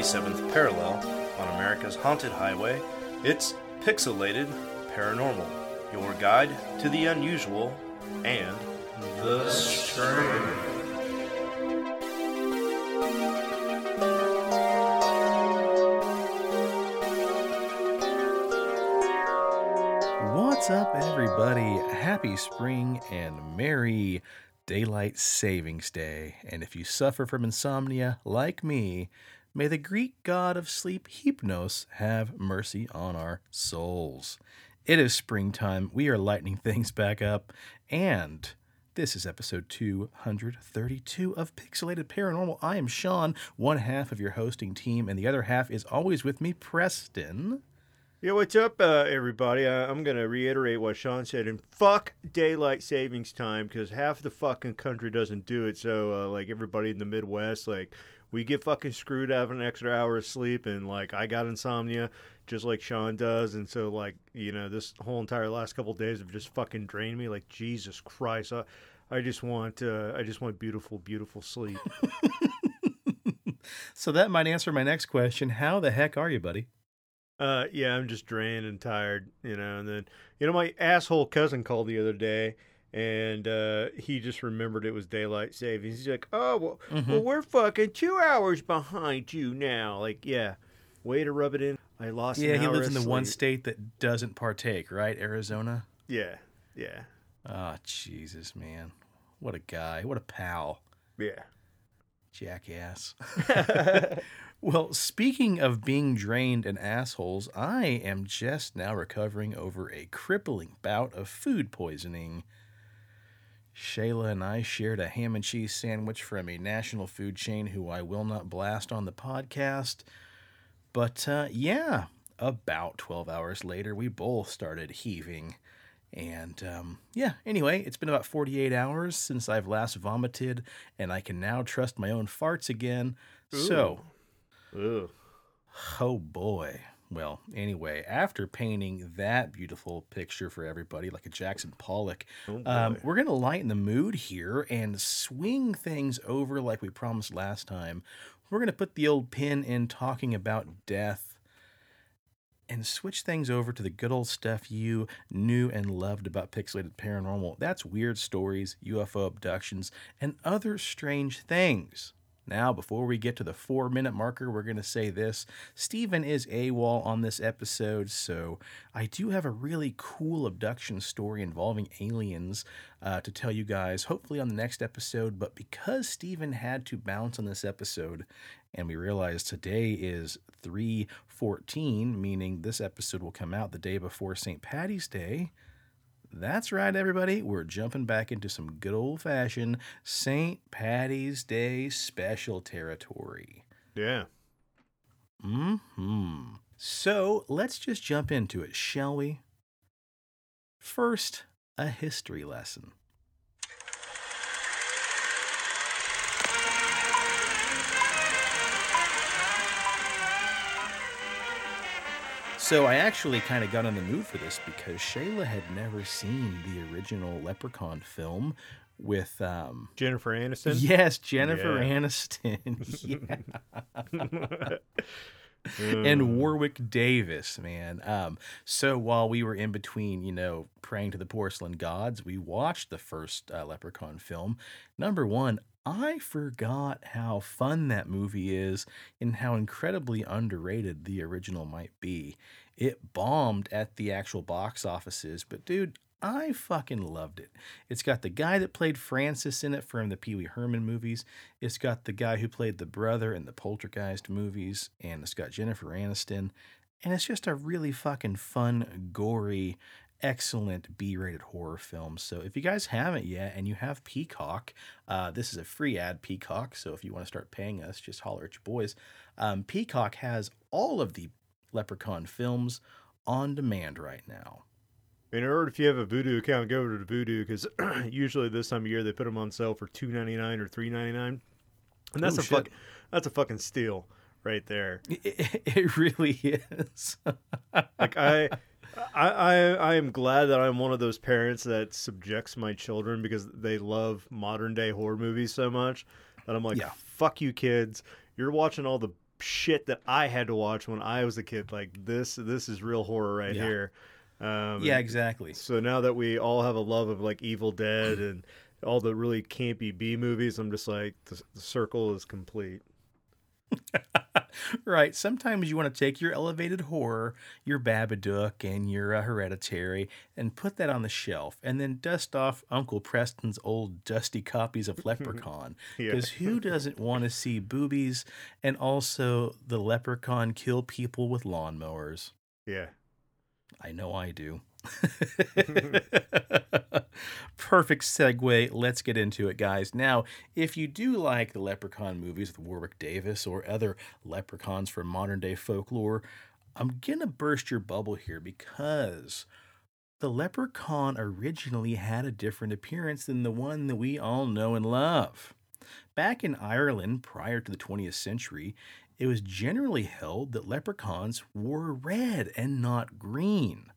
37th parallel on America's haunted highway. It's Pixelated Paranormal, your guide to the unusual and the strange. What's up, everybody? Happy spring and merry daylight savings day. And if you suffer from insomnia like me, may the Greek god of sleep, Hypnos, have mercy on our souls. It is springtime. We are lightening things back up. And this is episode 232 of Pixelated Paranormal. I am Sean, one half of your hosting team, and the other half is always with me, Preston. Yeah, what's up, uh, everybody? Uh, I'm going to reiterate what Sean said and fuck daylight savings time because half the fucking country doesn't do it. So, uh, like, everybody in the Midwest, like, we get fucking screwed out of an extra hour of sleep. And, like, I got insomnia just like Sean does. And so, like, you know, this whole entire last couple days have just fucking drained me. Like, Jesus Christ. I, I just want, uh, I just want beautiful, beautiful sleep. so that might answer my next question. How the heck are you, buddy? Uh, yeah, I'm just drained and tired, you know. And then, you know, my asshole cousin called the other day, and uh, he just remembered it was daylight savings. He's like, "Oh, well, Mm-hmm. well, we're fucking two hours behind you now." Like, yeah, way to rub it in. I lost. Yeah, he lives in the one state that doesn't partake, right? Arizona. Yeah, yeah, Oh, Jesus, man. What a guy. What a pal. yeah. Jackass. well, speaking of being drained and assholes, I am just now recovering over a crippling bout of food poisoning. Shayla and I shared a ham and cheese sandwich from a national food chain who I will not blast on the podcast. But uh, yeah, about 12 hours later, we both started heaving. And um, yeah, anyway, it's been about 48 hours since I've last vomited, and I can now trust my own farts again. So, Ugh. oh boy. Well, anyway, after painting that beautiful picture for everybody, like a Jackson Pollock, Oh, um, we're going to lighten the mood here and swing things over like we promised last time. We're going to put the old pin in talking about death and switch things over to the good old stuff you knew and loved about Pixelated Paranormal. That's weird stories, UFO abductions, and other strange things. Now, before we get to the four minute marker, we're going to say this. Steven is AWOL on this episode, so I do have a really cool abduction story involving aliens uh, to tell you guys, hopefully on the next episode. But because Steven had to bounce on this episode, and we realize today is 314, meaning this episode will come out the day before St. Patty's Day. That's right, everybody. We're jumping back into some good old fashioned St. Patty's Day special territory. yeah. Hmm. So let's just jump into it, shall we? First, a history lesson. So I actually kind of got in the mood for this because Shayla had never seen the original Leprechaun film with um Jennifer Aniston. yes, Jennifer Yeah. Aniston. yeah. And Warwick Davis, man. Um, so while we were in between, you know, praying to the porcelain gods, we watched the first uh, Leprechaun film. Number one, I forgot how fun that movie is and how incredibly underrated the original might be. It bombed at the actual box offices, but dude, I fucking loved it. It's got the guy that played Francis in it from the Pee Wee Herman movies. It's got the guy who played the brother in the Poltergeist movies, and it's got Jennifer Aniston. And it's just a really fucking fun, gory, excellent B-rated horror film. So if you guys haven't yet, and you have Peacock, uh, this is a free ad Peacock. So if you want to start paying us, just holler at your boys. Um, Peacock has all of the Leprechaun films on demand right now. In order, if you have a Vudu account, go over to Vudu because usually this time of year they put them on sale for two ninety nine or three ninety nine, and that's Ooh, a shit. fuck, that's a fucking steal right there. It, it really is. Like I, I, I, I am glad that I'm one of those parents that subjects my children because they love modern day horror movies so much that I'm like, Yeah. fuck you, kids. You're watching all the shit that I had to watch when I was a kid. Like this, this is real horror right Yeah. here. Um, Yeah, exactly. So now that we all have a love of like Evil Dead and all the really campy B movies, I'm just like the, the circle is complete. Right. Sometimes you want to take your elevated horror, your Babadook, and your uh, Hereditary, and put that on the shelf, and then dust off Uncle Preston's old dusty copies of Leprechaun. Yeah. Because who doesn't want to see boobies and also the Leprechaun kill people with lawnmowers? Yeah. I know I do. Perfect segue. Let's get into it, guys. Now, if you do like the Leprechaun movies with Warwick Davis or other leprechauns from modern day folklore, I'm going to burst your bubble here because the leprechaun originally had a different appearance than the one that we all know and love. Back in Ireland prior to the 20th century, it was generally held that leprechauns wore red and not green.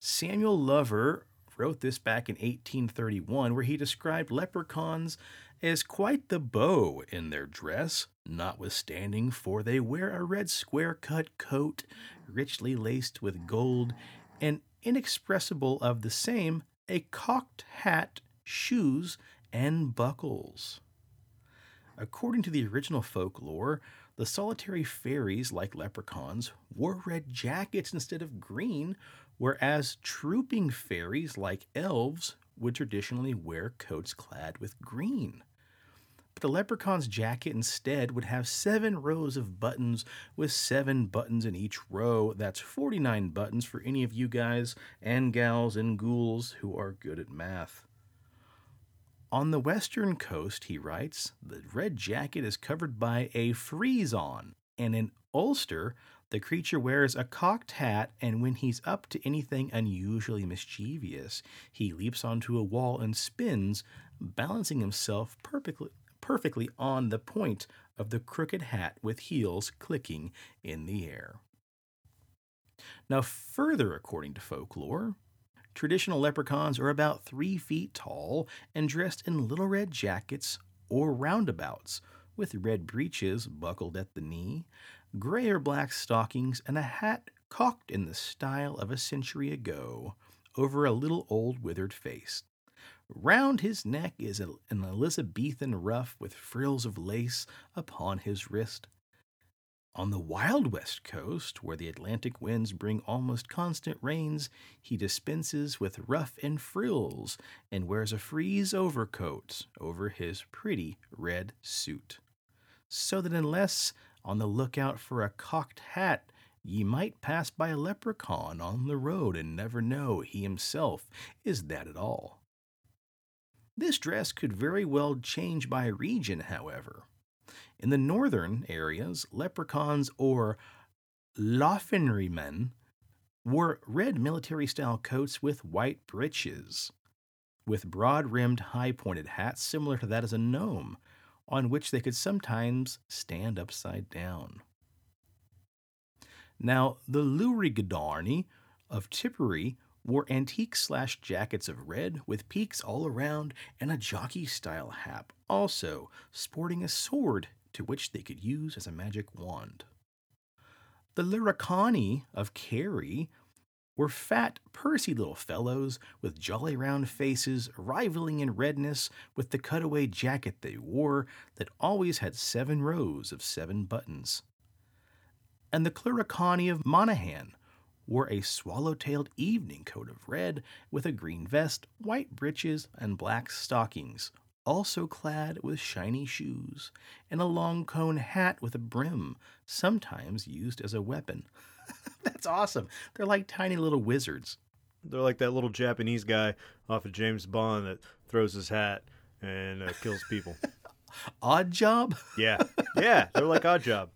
Samuel Lover wrote this back in 1831, where he described leprechauns as quite the beau in their dress, notwithstanding, for they wear a red square cut coat, richly laced with gold, and inexpressible of the same, a cocked hat, shoes, and buckles. According to the original folklore, the solitary fairies, like leprechauns, wore red jackets instead of green, whereas trooping fairies, like elves, would traditionally wear coats clad with green. But the leprechaun's jacket instead would have seven rows of buttons with seven buttons in each row. That's 49 buttons for any of you guys and gals and ghouls who are good at math. On the western coast, he writes, the red jacket is covered by a frieze on and in Ulster, the creature wears a cocked hat, and when he's up to anything unusually mischievous, he leaps onto a wall and spins, balancing himself perfectly, perfectly on the point of the crooked hat with heels clicking in the air. Now, further according to folklore, Traditional leprechauns are about three feet tall and dressed in little red jackets or roundabouts, with red breeches buckled at the knee, gray or black stockings, and a hat cocked in the style of a century ago over a little old withered face. Round his neck is an Elizabethan ruff with frills of lace upon his wrist. On the wild west coast, where the Atlantic winds bring almost constant rains, he dispenses with ruff and frills and wears a frieze overcoat over his pretty red suit. So that unless on the lookout for a cocked hat, ye might pass by a leprechaun on the road and never know he himself is that at all. This dress could very well change by region, however. In the northern areas, leprechauns or Lofinrymen wore red military style coats with white breeches, with broad rimmed, high pointed hats similar to that as a gnome, on which they could sometimes stand upside down. Now, the Lurigadawne of Tipperary wore antique slash jackets of red with peaks all around and a jockey style hat, also sporting a sword to which they could use as a magic wand. The Luricawne of Kerry were fat, pursy little fellows with jolly round faces, rivaling in redness with the cutaway jacket they wore that always had seven rows of seven buttons. And the Cluricawne of Monaghan wore a swallow tailed evening coat of red with a green vest, white breeches, and black stockings, also clad with shiny shoes, and a long cone hat with a brim, sometimes used as a weapon. That's awesome. They're like tiny little wizards. They're like that little Japanese guy off of James Bond that throws his hat and uh, kills people. Odd job? yeah, yeah, they're like Odd Job.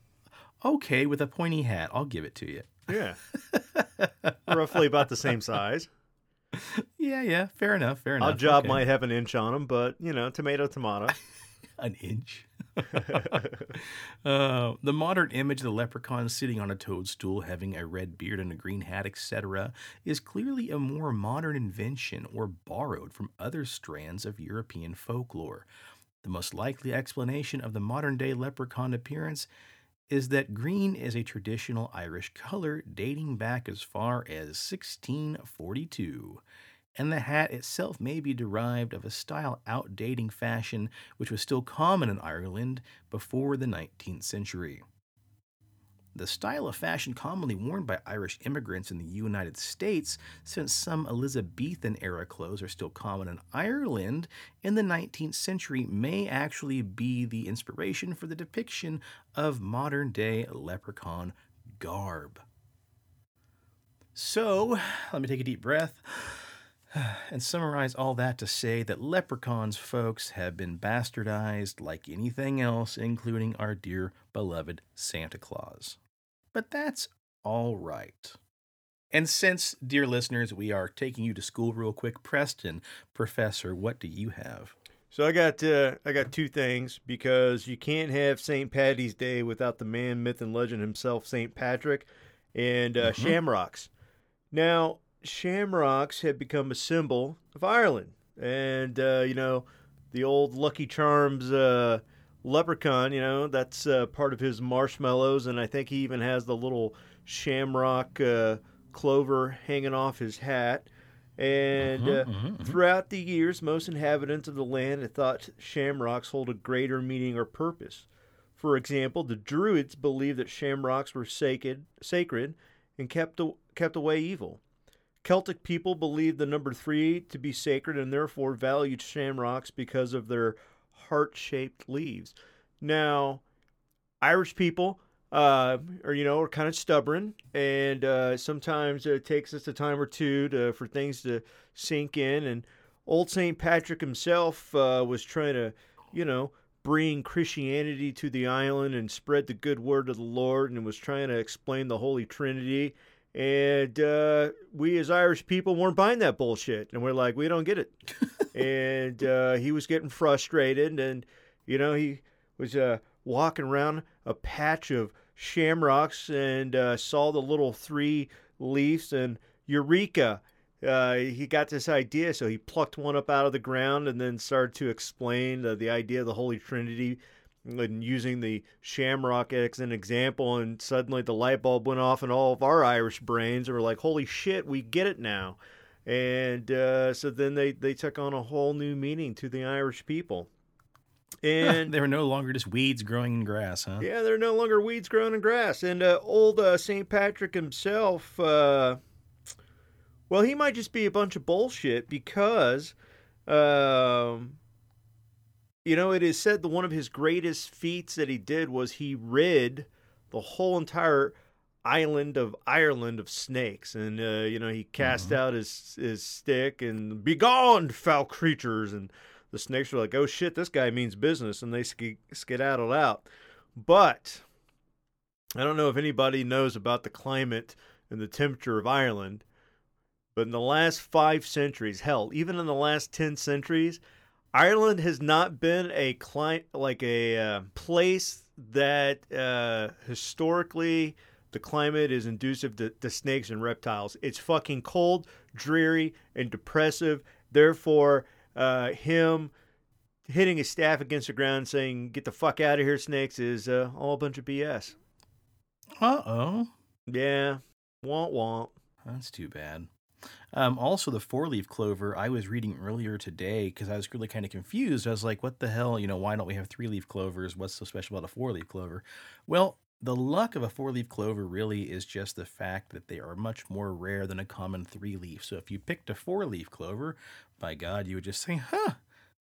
Okay, with a pointy hat. I'll give it to you. Yeah, roughly about the same size. Yeah, yeah. Fair enough. Fair enough. Odd Job Okay. might have an inch on him, but you know, tomato, tomato. An inch. uh, the modern image of the leprechaun sitting on a toadstool, having a red beard and a green hat, etc., is clearly a more modern invention or borrowed from other strands of European folklore. The most likely explanation of the modern day leprechaun appearance is that green is a traditional Irish color dating back as far as 1642, and the hat itself may be derived of a style outdating fashion which was still common in Ireland before the 19th century. The style of fashion commonly worn by Irish immigrants in the United States, since some Elizabethan era clothes are still common in Ireland in the 19th century, may actually be the inspiration for the depiction of modern day leprechaun garb. So, let me take a deep breath and summarize all that to say that leprechauns, folks, have been bastardized like anything else, including our dear beloved Santa Claus. But that's all right. And since, dear listeners, we are taking you to school real quick, Preston, Professor, what do you have? So I got uh, I got two things because you can't have St. Patty's Day without the man, myth, and legend himself, St. Patrick, and uh, Mhm. shamrocks. Now, shamrocks have become a symbol of Ireland, and uh, you know, the old Lucky Charms uh, leprechaun. You know, that's uh, part of his marshmallows, and I think he even has the little shamrock uh, clover hanging off his hat. And Mhm, uh, mhm, mhm. Throughout the years, most inhabitants of the land had thought shamrocks hold a greater meaning or purpose. For example, the Druids believed that shamrocks were sacred, sacred and kept, kept away evil. Celtic people believed the number three to be sacred and therefore valued shamrocks because of their heart shaped leaves. Now, Irish people uh, are you know are kind of stubborn, and uh, sometimes it takes us a time or two to for things to sink in. And old Saint Patrick himself uh, was trying to, you know, bring Christianity to the island and spread the good word of the Lord, and was trying to explain the Holy Trinity. And uh, we as Irish people weren't buying that bullshit, and we're like, we don't get it. and uh, he was getting frustrated, and you know he was uh, walking around a patch of shamrocks and uh, saw the little three leaves and eureka. Uh, he got this idea. So he plucked one up out of the ground and then started to explain the idea of the holy trinity and using the shamrock as an example and suddenly the light bulb went off in all of our irish brains and we're like holy shit we get it now and uh, so then they, they took on a whole new meaning to the irish people and they were no longer just weeds growing in grass, huh? yeah, they're no longer weeds growing in grass. And uh, old uh, St. Patrick himself, uh, well, he might just be a bunch of bullshit because, um, you know, it is said that one of his greatest feats that he did was he rid the whole entire island of Ireland of snakes. And, uh, you know, he cast out his, his stick and, Begone, foul creatures! And the snakes were like, oh shit, this guy means business. And they sk- skedaddled out. But I don't know if anybody knows about the climate and the temperature of Ireland, but in the last five centuries, hell, even in the last 10 centuries, Ireland has not been a cli- like a uh, place that uh, historically the climate is inducive to, to snakes and reptiles. It's fucking cold, dreary, and depressive. Therefore, uh, him hitting his staff against the ground saying, Get the fuck out of here, snakes, is uh, all a bunch of BS. Uh oh. Yeah. Womp womp. That's too bad. Um, also, the four leaf clover I was reading earlier today because I was really kind of confused. I was like, what the hell? You know, why don't we have three leaf clovers? What's so special about a four leaf clover? Well, the luck of a four leaf clover really is just the fact that they are much more rare than a common three leaf. So if you picked a four leaf clover, by God, you would just say, huh,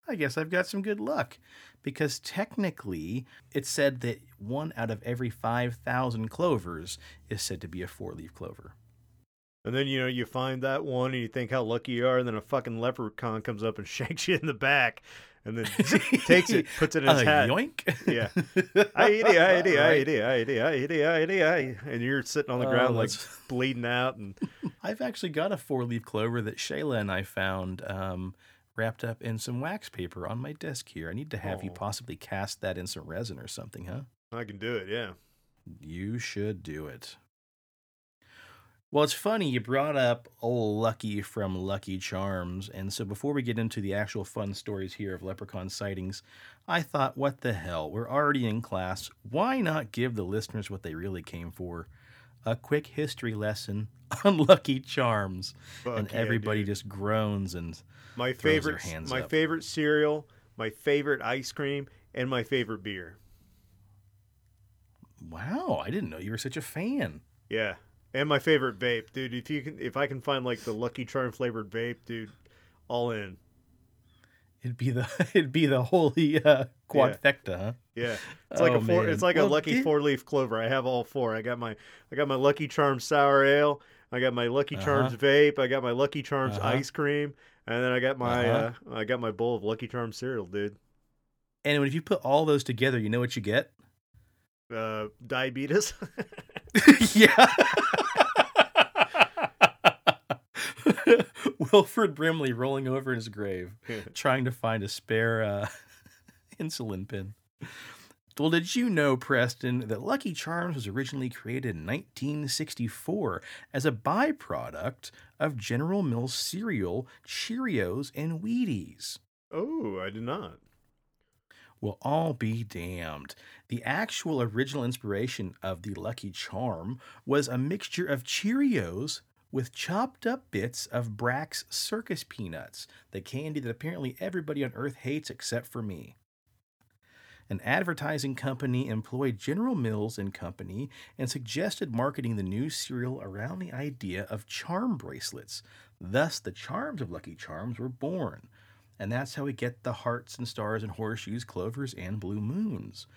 I guess I've got some good luck. Because technically, it's said that one out of every 5,000 clovers is said to be a four leaf clover. And then, you know, you find that one and you think how lucky you are, and then a fucking leprechaun comes up and shanks you in the back and then takes it, puts it in his A hat. yoink. Yeah. Aye, Right. aye, aye, aye, aye, aye, and you're sitting on the Oh, ground like bleeding out and I've actually got a four leaf clover that Shayla and I found um, wrapped up in some wax paper on my desk here. I need to have you Oh. possibly cast that in some resin or something, huh? I can do it, yeah. You should do it. Well, it's funny you brought up old Lucky from Lucky Charms, and so before we get into the actual fun stories here of leprechaun sightings, I thought, what the hell? We're already in class. Why not give the listeners what they really came for? A quick history lesson on Lucky Charms, Fuck and yeah, everybody dude. just groans and my throws their favorite hands my up. favorite cereal, my favorite ice cream, and my favorite beer. wow, I didn't know you were such a fan. Yeah. And my favorite vape, dude. If you can if I can find like the Lucky Charm flavored vape, dude, all in. It'd be the it'd be the holy uh, quadfecta, huh? Yeah. It's like Oh, a four man. it's like Well, a lucky did- four leaf clover. I have all four. I got my I got my Lucky Charms sour ale, I got my Lucky Charms Uh-huh. vape, I got my Lucky Charms Uh-huh. ice cream, and then I got my Uh-huh. uh I got my bowl of Lucky Charms cereal, dude. And if you put all those together, you know what you get? Uh diabetes. yeah. Wilford Brimley rolling over in his grave, trying to find a spare uh, insulin pin. Well, did you know, Preston, that Lucky Charms was originally created in 1964 as a byproduct of General Mills cereal, Cheerios, and Wheaties? oh, I did not. Well, all be damned. The actual original inspiration of the Lucky Charm was a mixture of Cheerios with chopped up bits of Brach's circus peanuts, the candy that apparently everybody on Earth hates except for me. An advertising company employed General Mills and Company and suggested marketing the new cereal around the idea of charm bracelets. Thus, the charms of Lucky Charms were born. And that's how we get the hearts and stars and horseshoes, clovers, and blue moons.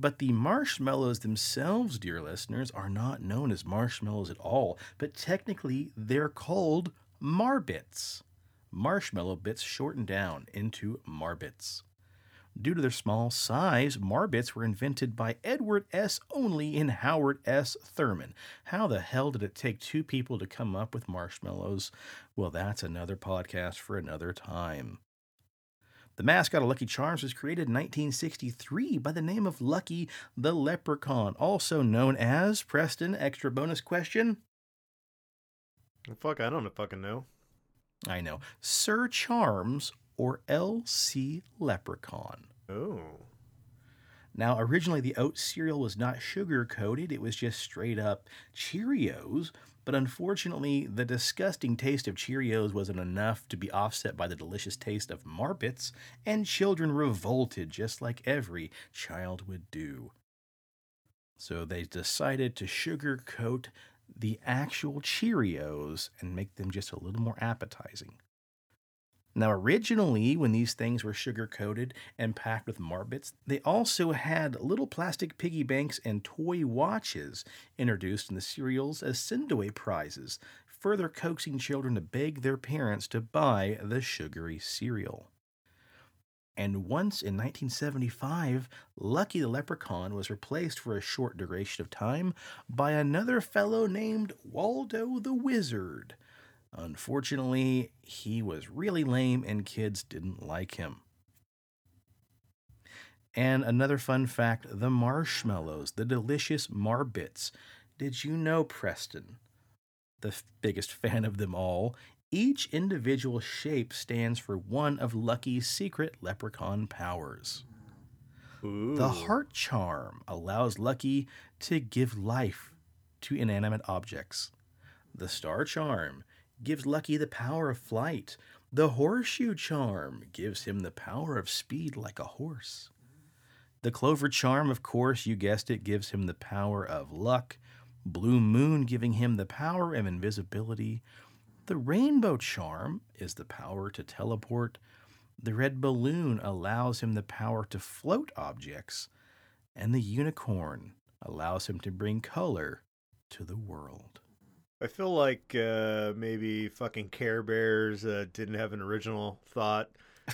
But the marshmallows themselves, dear listeners, are not known as marshmallows at all, but technically they're called marbits. Marshmallow bits shortened down into marbits. Due to their small size, marbits were invented by Edward S. Olney and Howard S. Thurman. How the hell did it take two people to come up with marshmallows? Well, that's another podcast for another time. The mascot of Lucky Charms was created in 1963 by the name of Lucky the Leprechaun, also known as Preston. Extra bonus question. Fuck, I don't fucking know. I know. Sir Charms or L.C. Leprechaun. Oh. Now, originally the oat cereal was not sugar coated, it was just straight up Cheerios. But unfortunately, the disgusting taste of Cheerios wasn't enough to be offset by the delicious taste of Marbits, and children revolted just like every child would do. So they decided to sugar coat the actual Cheerios and make them just a little more appetizing. Now, originally, when these things were sugar coated and packed with Marbits, they also had little plastic piggy banks and toy watches introduced in the cereals as send-away prizes, further coaxing children to beg their parents to buy the sugary cereal. And once in 1975, Lucky the Leprechaun was replaced for a short duration of time by another fellow named Waldo the Wizard. Unfortunately, he was really lame and kids didn't like him. And another fun fact the marshmallows, the delicious Marbits. Did you know, Preston, the biggest fan of them all, each individual shape stands for one of Lucky's secret leprechaun powers. Ooh. The heart charm allows Lucky to give life to inanimate objects. The star charm gives Lucky the power of flight. The horseshoe charm gives him the power of speed like a horse. The clover charm, of course, you guessed it, gives him the power of luck. Blue moon giving him the power of invisibility. The rainbow charm is the power to teleport. The red balloon allows him the power to float objects. And the unicorn allows him to bring color to the world. I feel like uh, maybe fucking Care Bears uh, didn't have an original thought,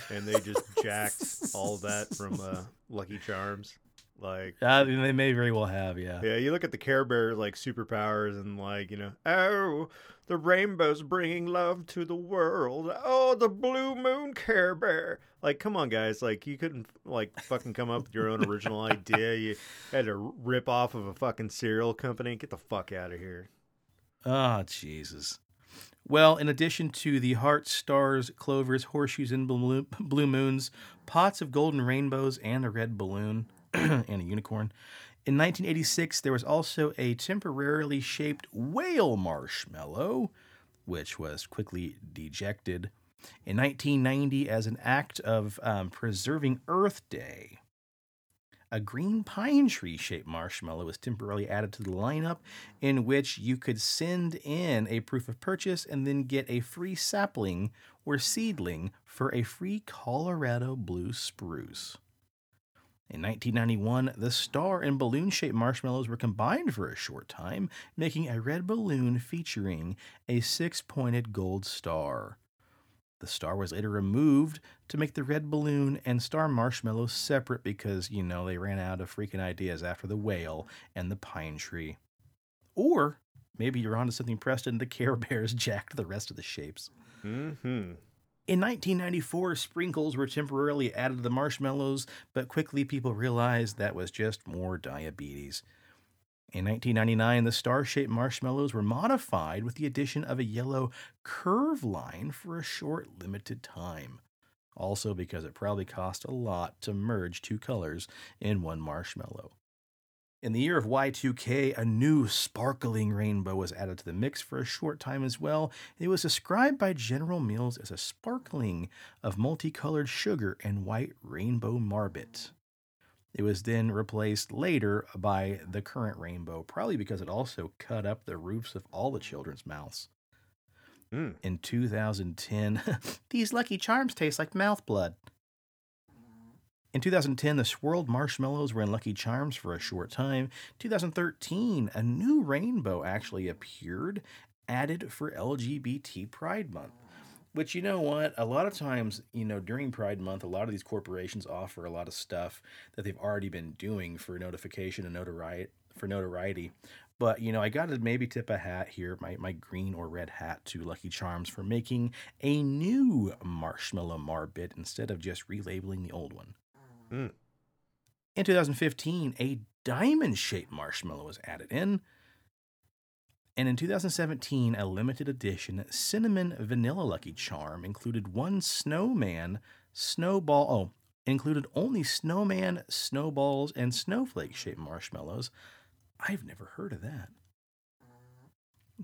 and they just jacked all that from uh, Lucky Charms. Like, Uh, they may very well have, yeah. yeah, you look at the Care Bear like superpowers, and like you know, oh, the rainbow's bringing love to the world. Oh, the blue moon Care Bear. Like, come on, guys! Like, you couldn't like fucking come up with your own original idea. You had to rip off of a fucking cereal company. Get the fuck out of here. Ah, Jesus. Well, in addition to the hearts, stars, clovers, horseshoes, and blue, blue moons, pots of golden rainbows, and a red balloon, and a unicorn, in 1986 there was also a temporarily shaped whale marshmallow, which was quickly dejected. In 1990, as an act of um, preserving Earth Day, a green pine tree shaped marshmallow was temporarily added to the lineup, in which you could send in a proof of purchase and then get a free sapling or seedling for a free Colorado blue spruce. In 1991, the star and balloon shaped marshmallows were combined for a short time, making a red balloon featuring a six pointed gold star. The star was later removed to make the red balloon and star marshmallows separate because, you know, they ran out of freaking ideas after the whale and the pine tree. Or maybe you're onto something, Preston. The Care Bears jacked the rest of the shapes. Mm-hmm. In 1994, sprinkles were temporarily added to the marshmallows, but quickly people realized that was just more diabetes. In 1999, the star shaped marshmallows were modified with the addition of a yellow curve line for a short, limited time. Also, because it probably cost a lot to merge two colors in one marshmallow. In the year of Y2K, a new sparkling rainbow was added to the mix for a short time as well. It was described by General Mills as a sparkling of multicolored sugar and white rainbow marbit. It was then replaced later by the current rainbow, probably because it also cut up the roofs of all the children's mouths. Mm. In 2010, these Lucky Charms taste like mouth blood. In 2010, the swirled marshmallows were in Lucky Charms for a short time. 2013, a new rainbow actually appeared, added for LGBT Pride Month. Which, you know what? A lot of times, you know, during Pride Month, a lot of these corporations offer a lot of stuff that they've already been doing for notification and notoriety. For notoriety, but you know, I got to maybe tip a hat here, my, my green or red hat to Lucky Charms for making a new marshmallow marbit instead of just relabeling the old one. Mm. In 2015, a diamond shaped marshmallow was added in. And in 2017, a limited edition cinnamon vanilla Lucky Charm included one snowman, snowball, oh, included only snowman, snowballs, and snowflake shaped marshmallows. I've never heard of that.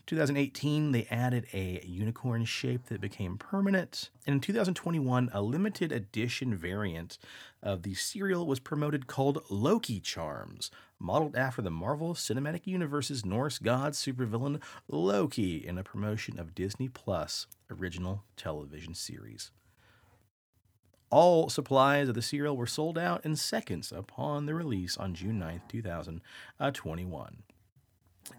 2018, they added a unicorn shape that became permanent. And in 2021, a limited edition variant of the cereal was promoted called Loki Charms, modeled after the Marvel Cinematic Universe's Norse god supervillain Loki in a promotion of Disney Plus original television series. All supplies of the cereal were sold out in seconds upon the release on June 9, 2021.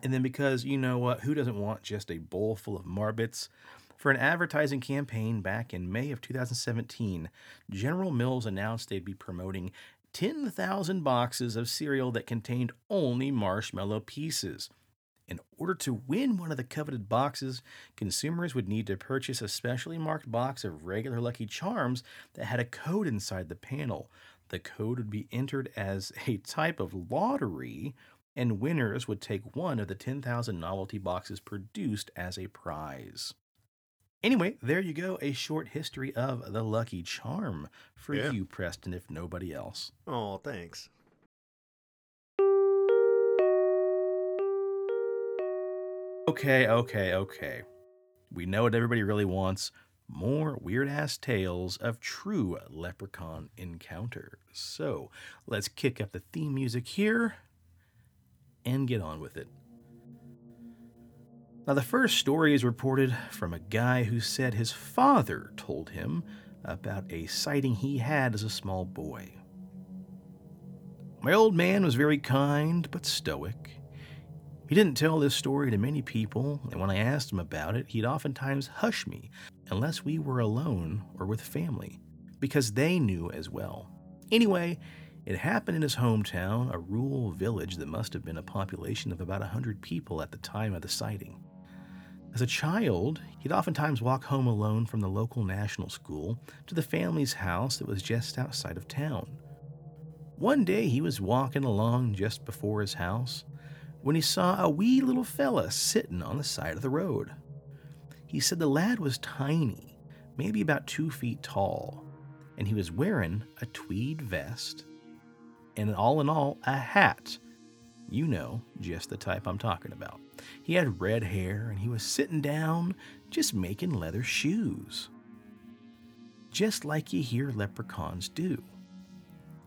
And then because you know what, who doesn't want just a bowl full of marbits? For an advertising campaign back in May of 2017, General Mills announced they'd be promoting 10,000 boxes of cereal that contained only marshmallow pieces. In order to win one of the coveted boxes, consumers would need to purchase a specially marked box of regular Lucky Charms that had a code inside the panel. The code would be entered as a type of lottery and winners would take one of the 10,000 novelty boxes produced as a prize. Anyway, there you go, a short history of the Lucky Charm for Yeah. you, Preston, if nobody else. Oh, thanks. Okay, okay, okay. We know what everybody really wants more weird ass tales of true leprechaun encounters. So let's kick up the theme music here and get on with it. Now, the first story is reported from a guy who said his father told him about a sighting he had as a small boy. My old man was very kind but stoic. He didn't tell this story to many people, and when I asked him about it, he'd oftentimes hush me unless we were alone or with family, because they knew as well. Anyway, it happened in his hometown, a rural village that must have been a population of about a 100 people at the time of the sighting. As a child, he'd oftentimes walk home alone from the local national school to the family's house that was just outside of town. One day he was walking along just before his house. when he saw a wee little fella sitting on the side of the road. He said the lad was tiny, maybe about two feet tall, and he was wearing a tweed vest and, all in all, a hat. You know, just the type I'm talking about. He had red hair and he was sitting down just making leather shoes. Just like you hear leprechauns do.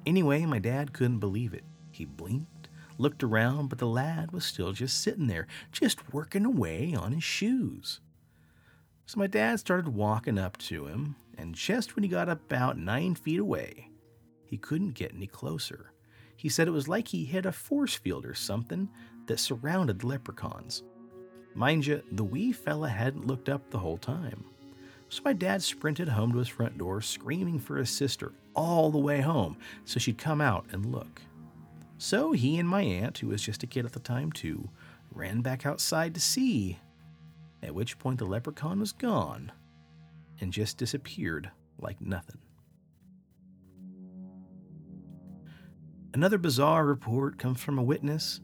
Anyway, my dad couldn't believe it. He blinked, looked around, but the lad was still just sitting there, just working away on his shoes. So my dad started walking up to him, and just when he got about nine feet away, he couldn't get any closer. He said it was like he hit a force field or something that surrounded the leprechauns. Mind you, the wee fella hadn't looked up the whole time. So my dad sprinted home to his front door, screaming for his sister all the way home so she'd come out and look. So he and my aunt, who was just a kid at the time too, ran back outside to see at which point the leprechaun was gone and just disappeared like nothing. Another bizarre report comes from a witness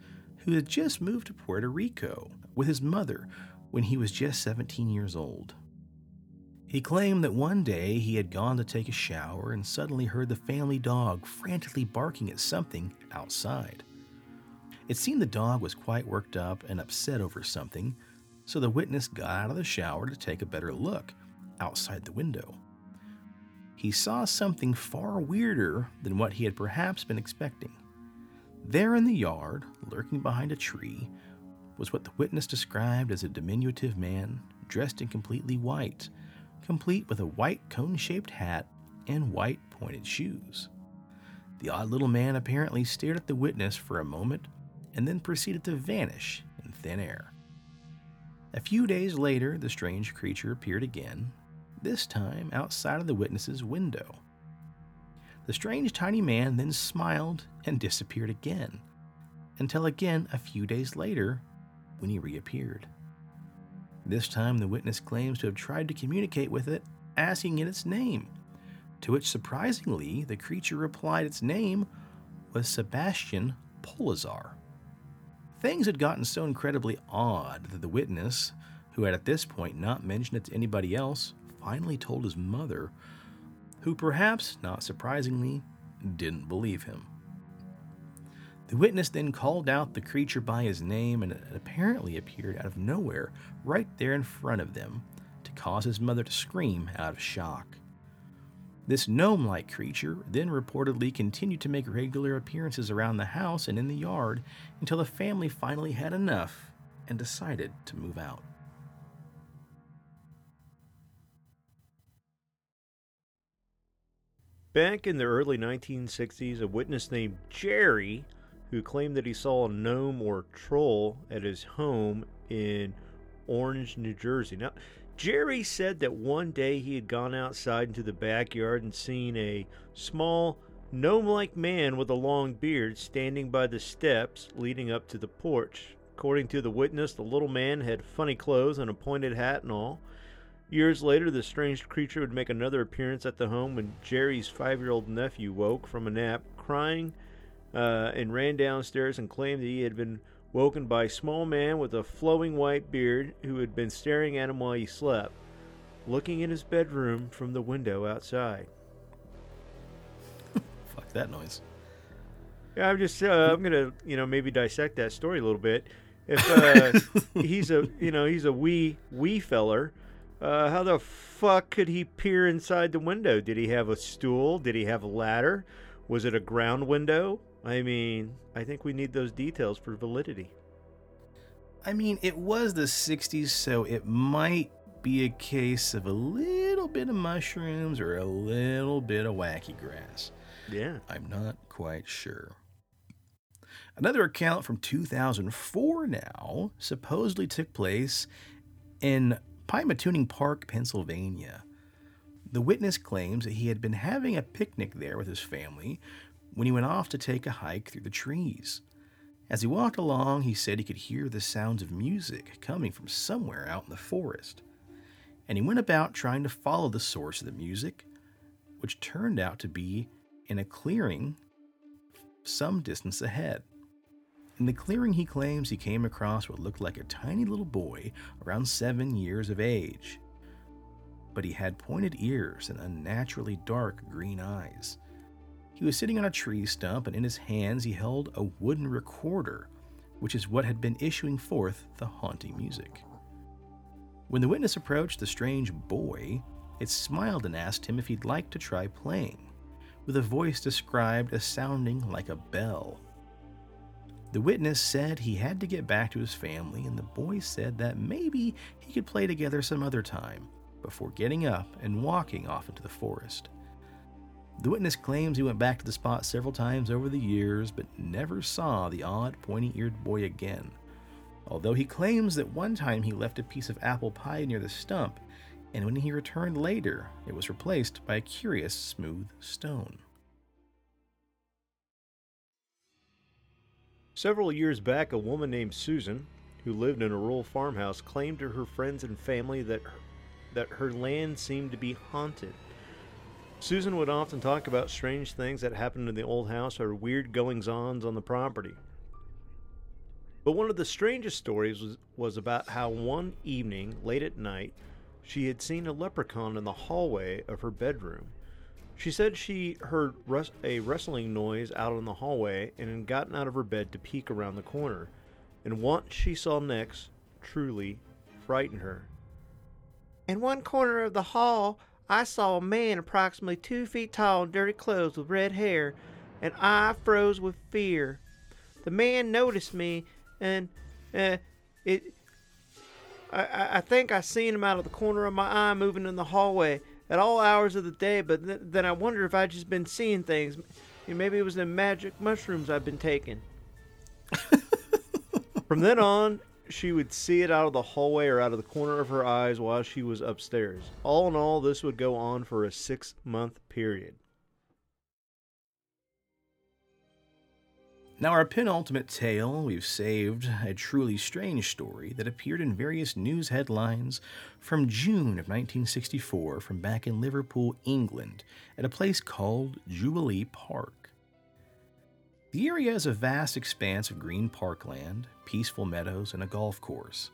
who had just moved to Puerto Rico with his mother when he was just 17 years old. He claimed that one day he had gone to take a shower and suddenly heard the family dog frantically barking at something outside. It seemed the dog was quite worked up and upset over something, so the witness got out of the shower to take a better look outside the window. He saw something far weirder than what he had perhaps been expecting. There in the yard, lurking behind a tree, was what the witness described as a diminutive man dressed in completely white, complete with a white cone shaped hat and white pointed shoes. The odd little man apparently stared at the witness for a moment and then proceeded to vanish in thin air. A few days later, the strange creature appeared again, this time outside of the witness's window. The strange tiny man then smiled and disappeared again, until again a few days later when he reappeared. This time, the witness claims to have tried to communicate with it, asking it its name, to which surprisingly the creature replied its name was Sebastian Polazar. Things had gotten so incredibly odd that the witness, who had at this point not mentioned it to anybody else, finally told his mother, who perhaps, not surprisingly, didn't believe him. The witness then called out the creature by his name and it apparently appeared out of nowhere right there in front of them to cause his mother to scream out of shock. This gnome like creature then reportedly continued to make regular appearances around the house and in the yard until the family finally had enough and decided to move out. Back in the early 1960s, a witness named Jerry, who claimed that he saw a gnome or troll at his home in Orange, New Jersey. Now, Jerry said that one day he had gone outside into the backyard and seen a small, gnome like man with a long beard standing by the steps leading up to the porch. According to the witness, the little man had funny clothes and a pointed hat and all. Years later, the strange creature would make another appearance at the home when Jerry's five year old nephew woke from a nap, crying, uh, and ran downstairs and claimed that he had been woken by a small man with a flowing white beard who had been staring at him while he slept, looking in his bedroom from the window outside. Fuck that noise. Yeah, I'm just uh, I'm gonna you know maybe dissect that story a little bit. If uh, he's a you know he's a wee wee feller, uh, how the fuck could he peer inside the window? Did he have a stool? Did he have a ladder? Was it a ground window? I mean, I think we need those details for validity. I mean, it was the 60s, so it might be a case of a little bit of mushrooms or a little bit of wacky grass. Yeah. I'm not quite sure. Another account from 2004 now supposedly took place in Pymatuning Park, Pennsylvania. The witness claims that he had been having a picnic there with his family when he went off to take a hike through the trees. As he walked along, he said he could hear the sounds of music coming from somewhere out in the forest. And he went about trying to follow the source of the music, which turned out to be in a clearing some distance ahead. In the clearing, he claims he came across what looked like a tiny little boy around seven years of age. But he had pointed ears and unnaturally dark green eyes. He was sitting on a tree stump, and in his hands he held a wooden recorder, which is what had been issuing forth the haunting music. When the witness approached the strange boy, it smiled and asked him if he'd like to try playing, with a voice described as sounding like a bell. The witness said he had to get back to his family, and the boy said that maybe he could play together some other time before getting up and walking off into the forest. The witness claims he went back to the spot several times over the years, but never saw the odd, pointy eared boy again. Although he claims that one time he left a piece of apple pie near the stump, and when he returned later, it was replaced by a curious, smooth stone. Several years back, a woman named Susan, who lived in a rural farmhouse, claimed to her friends and family that that her land seemed to be haunted. Susan would often talk about strange things that happened in the old house or weird goings ons on the property. But one of the strangest stories was, was about how one evening, late at night, she had seen a leprechaun in the hallway of her bedroom. She said she heard a rustling noise out in the hallway and had gotten out of her bed to peek around the corner. And what she saw next truly frightened her. In one corner of the hall, I saw a man approximately two feet tall in dirty clothes with red hair, and I froze with fear. The man noticed me, and uh, it. I, I think I seen him out of the corner of my eye moving in the hallway at all hours of the day, but th- then I wonder if I just been seeing things. Maybe it was the magic mushrooms I've been taking. From then on, she would see it out of the hallway or out of the corner of her eyes while she was upstairs. All in all, this would go on for a six month period. Now, our penultimate tale, we've saved a truly strange story that appeared in various news headlines from June of 1964 from back in Liverpool, England, at a place called Jubilee Park. The area is a vast expanse of green parkland, peaceful meadows, and a golf course.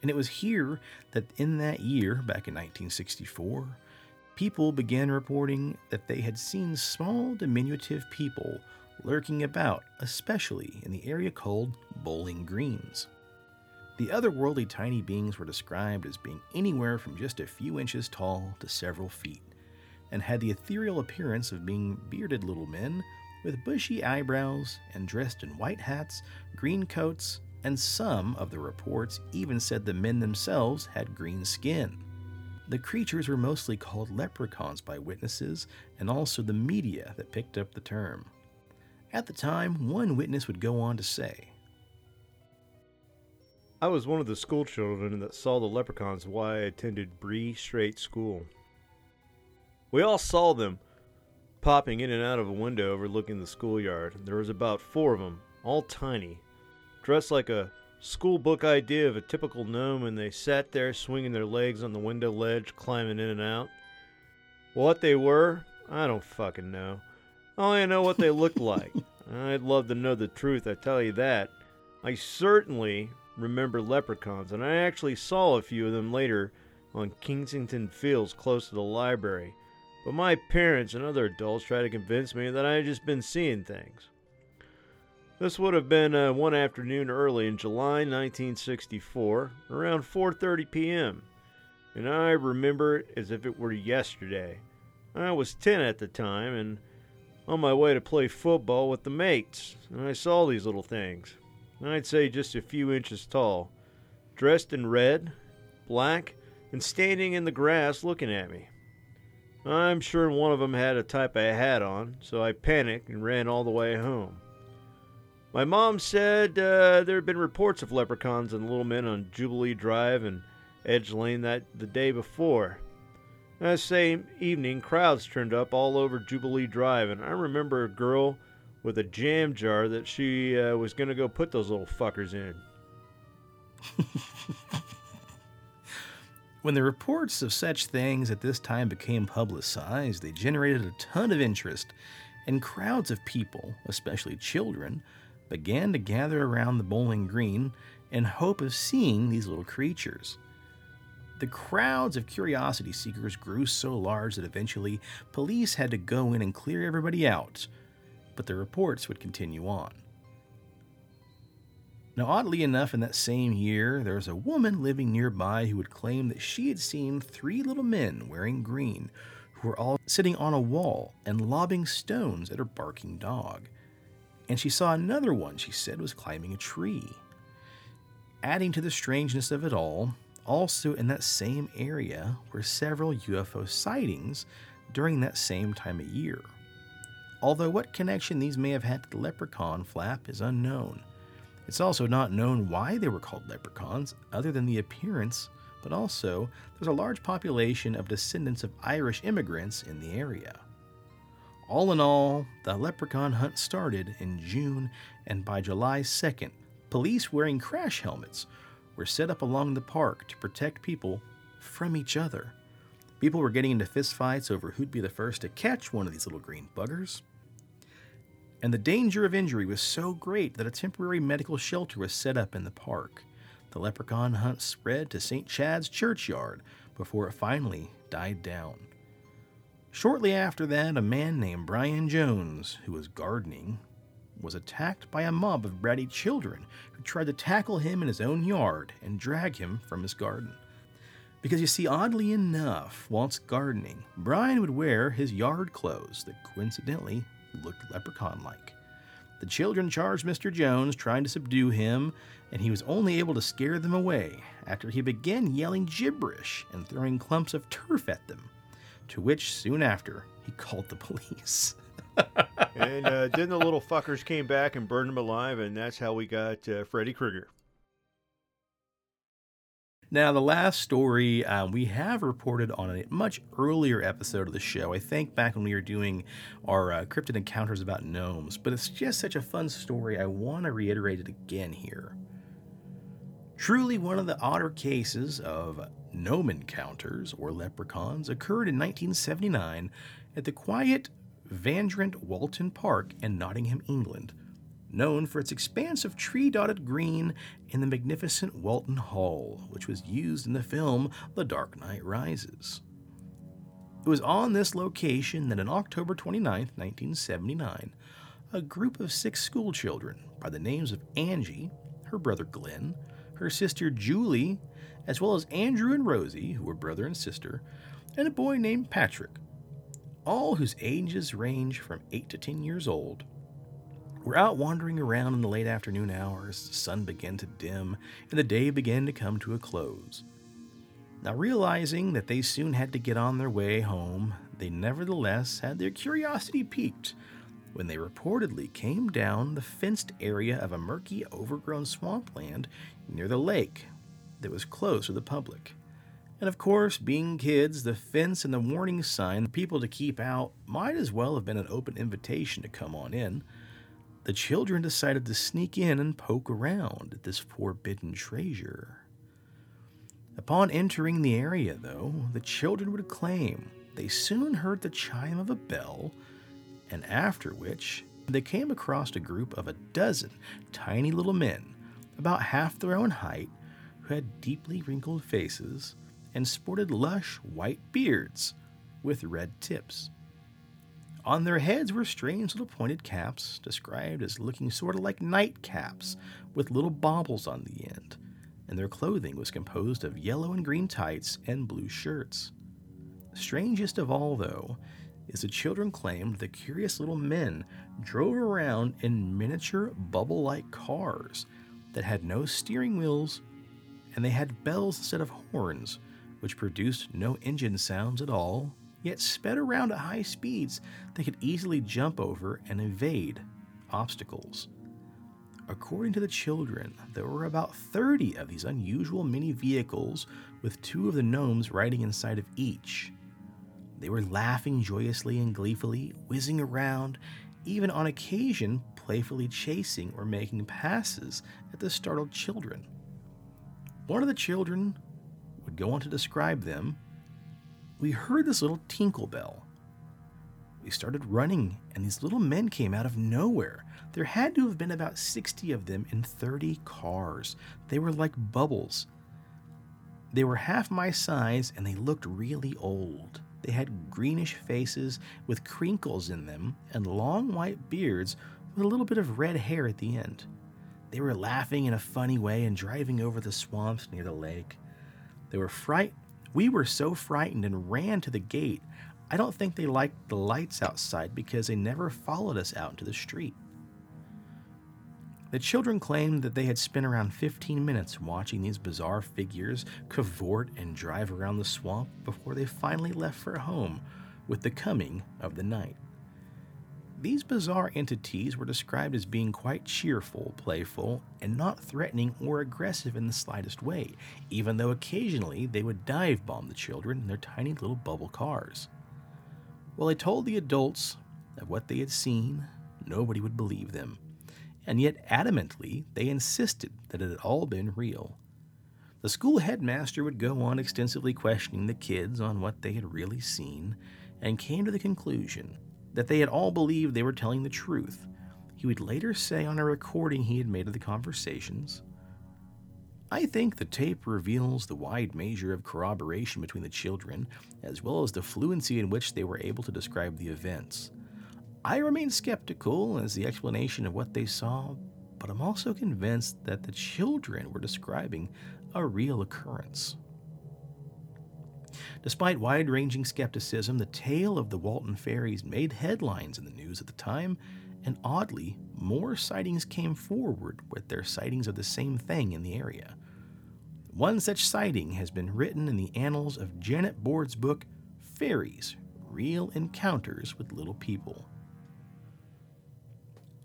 And it was here that in that year, back in 1964, people began reporting that they had seen small, diminutive people lurking about, especially in the area called Bowling Greens. The otherworldly tiny beings were described as being anywhere from just a few inches tall to several feet, and had the ethereal appearance of being bearded little men with bushy eyebrows and dressed in white hats, green coats, and some of the reports even said the men themselves had green skin. The creatures were mostly called leprechauns by witnesses and also the media that picked up the term. At the time, one witness would go on to say, I was one of the school children that saw the leprechauns while I attended Brae Street School. We all saw them popping in and out of a window overlooking the schoolyard. There was about four of them, all tiny, dressed like a schoolbook idea of a typical gnome, and they sat there swinging their legs on the window ledge, climbing in and out. What they were, I don't fucking know. I only know what they looked like. I'd love to know the truth, I tell you that. I certainly remember leprechauns, and I actually saw a few of them later on Kensington Fields close to the library. But my parents and other adults tried to convince me that I had just been seeing things. This would have been uh, one afternoon early in July 1964, around 4:30 p.m. And I remember it as if it were yesterday. I was 10 at the time and on my way to play football with the mates, and I saw these little things. I'd say just a few inches tall, dressed in red, black, and standing in the grass looking at me. I'm sure one of them had a type of hat on, so I panicked and ran all the way home. My mom said uh, there had been reports of leprechauns and little men on Jubilee Drive and Edge Lane that the day before. That same evening, crowds turned up all over Jubilee Drive, and I remember a girl with a jam jar that she uh, was going to go put those little fuckers in. When the reports of such things at this time became publicized, they generated a ton of interest, and crowds of people, especially children, began to gather around the bowling green in hope of seeing these little creatures. The crowds of curiosity seekers grew so large that eventually police had to go in and clear everybody out, but the reports would continue on. Now, oddly enough, in that same year, there was a woman living nearby who would claim that she had seen three little men wearing green who were all sitting on a wall and lobbing stones at her barking dog. And she saw another one she said was climbing a tree. Adding to the strangeness of it all, also in that same area were several UFO sightings during that same time of year. Although what connection these may have had to the leprechaun flap is unknown. It's also not known why they were called leprechauns, other than the appearance, but also there's a large population of descendants of Irish immigrants in the area. All in all, the leprechaun hunt started in June, and by July 2nd, police wearing crash helmets were set up along the park to protect people from each other. People were getting into fistfights over who'd be the first to catch one of these little green buggers. And the danger of injury was so great that a temporary medical shelter was set up in the park. The leprechaun hunt spread to St. Chad's churchyard before it finally died down. Shortly after that, a man named Brian Jones, who was gardening, was attacked by a mob of bratty children who tried to tackle him in his own yard and drag him from his garden. Because you see, oddly enough, whilst gardening, Brian would wear his yard clothes that coincidentally looked leprechaun like. The children charged Mr. Jones, trying to subdue him, and he was only able to scare them away after he began yelling gibberish and throwing clumps of turf at them, to which soon after he called the police. And uh, then the little fuckers came back and burned him alive, and that's how we got uh, Freddy Krueger. Now, the last story um, we have reported on a much earlier episode of the show. I think back when we were doing our uh, cryptid encounters about gnomes, but it's just such a fun story. I want to reiterate it again here. Truly, one of the odder cases of gnome encounters or leprechauns occurred in 1979 at the quiet Vandrent Wollaton Park in Nottingham, England, known for its expansive tree dotted green and the magnificent Wollaton Hall, which was used in the film The Dark Knight Rises. It was on this location that on October 29, 1979, a group of six schoolchildren by the names of Angie, her brother Glenn, her sister Julie, as well as Andrew and Rosie, who were brother and sister, and a boy named Patrick, all whose ages range from 8 to 10 years old, were out wandering around in the late afternoon hours. The sun began to dim, and the day began to come to a close. Now, realizing that they soon had to get on their way home, they nevertheless had their curiosity piqued when they reportedly came down the fenced area of a murky, overgrown swampland near the lake that was closed to the public. And of course, being kids, the fence and the warning sign, people to keep out, might as well have been an open invitation to come on in. The children decided to sneak in and poke around at this forbidden treasure. Upon entering the area, though, the children would claim they soon heard the chime of a bell, and after which they came across a group of a dozen tiny little men, about half their own height, who had deeply wrinkled faces and sported lush white beards with red tips. On their heads were strange little pointed caps, described as looking sort of like nightcaps with little baubles on the end, and their clothing was composed of yellow and green tights and blue shirts. Strangest of all, though, is the children claimed the curious little men drove around in miniature bubble like cars that had no steering wheels and they had bells instead of horns which produced no engine sounds at all, yet sped around at high speeds they could easily jump over and evade obstacles. According to the children, there were about 30 of these unusual mini vehicles with two of the gnomes riding inside of each. They were laughing joyously and gleefully, whizzing around, even on occasion playfully chasing or making passes at the startled children. One of the children would go on to describe them, we heard this little tinkle bell. We started running, and these little men came out of nowhere. There had to have been about 60 of them in 30 cars. They were like bubbles. They were half my size, and they looked really old. They had greenish faces with crinkles in them and long white beards with a little bit of red hair at the end. They were laughing in a funny way and driving over the swamps near the lake. They were fright. We were so frightened and ran to the gate. I don't think they liked the lights outside because they never followed us out into the street. The children claimed that they had spent around 15 minutes watching these bizarre figures cavort and drive around the swamp before they finally left for home with the coming of the night. These bizarre entities were described as being quite cheerful, playful, and not threatening or aggressive in the slightest way, even though occasionally they would dive bomb the children in their tiny little bubble cars. While they told the adults of what they had seen, nobody would believe them and yet adamantly they insisted that it had all been real. The school headmaster would go on extensively questioning the kids on what they had really seen, and came to the conclusion that they had all believed they were telling the truth. He would later say on a recording he had made of the conversations I think the tape reveals the wide measure of corroboration between the children, as well as the fluency in which they were able to describe the events. I remain skeptical as the explanation of what they saw, but I'm also convinced that the children were describing a real occurrence. Despite wide ranging skepticism, the tale of the Wollaton fairies made headlines in the news at the time, and oddly, more sightings came forward with their sightings of the same thing in the area. One such sighting has been written in the annals of Janet Bord's book, Fairies Real Encounters with Little People.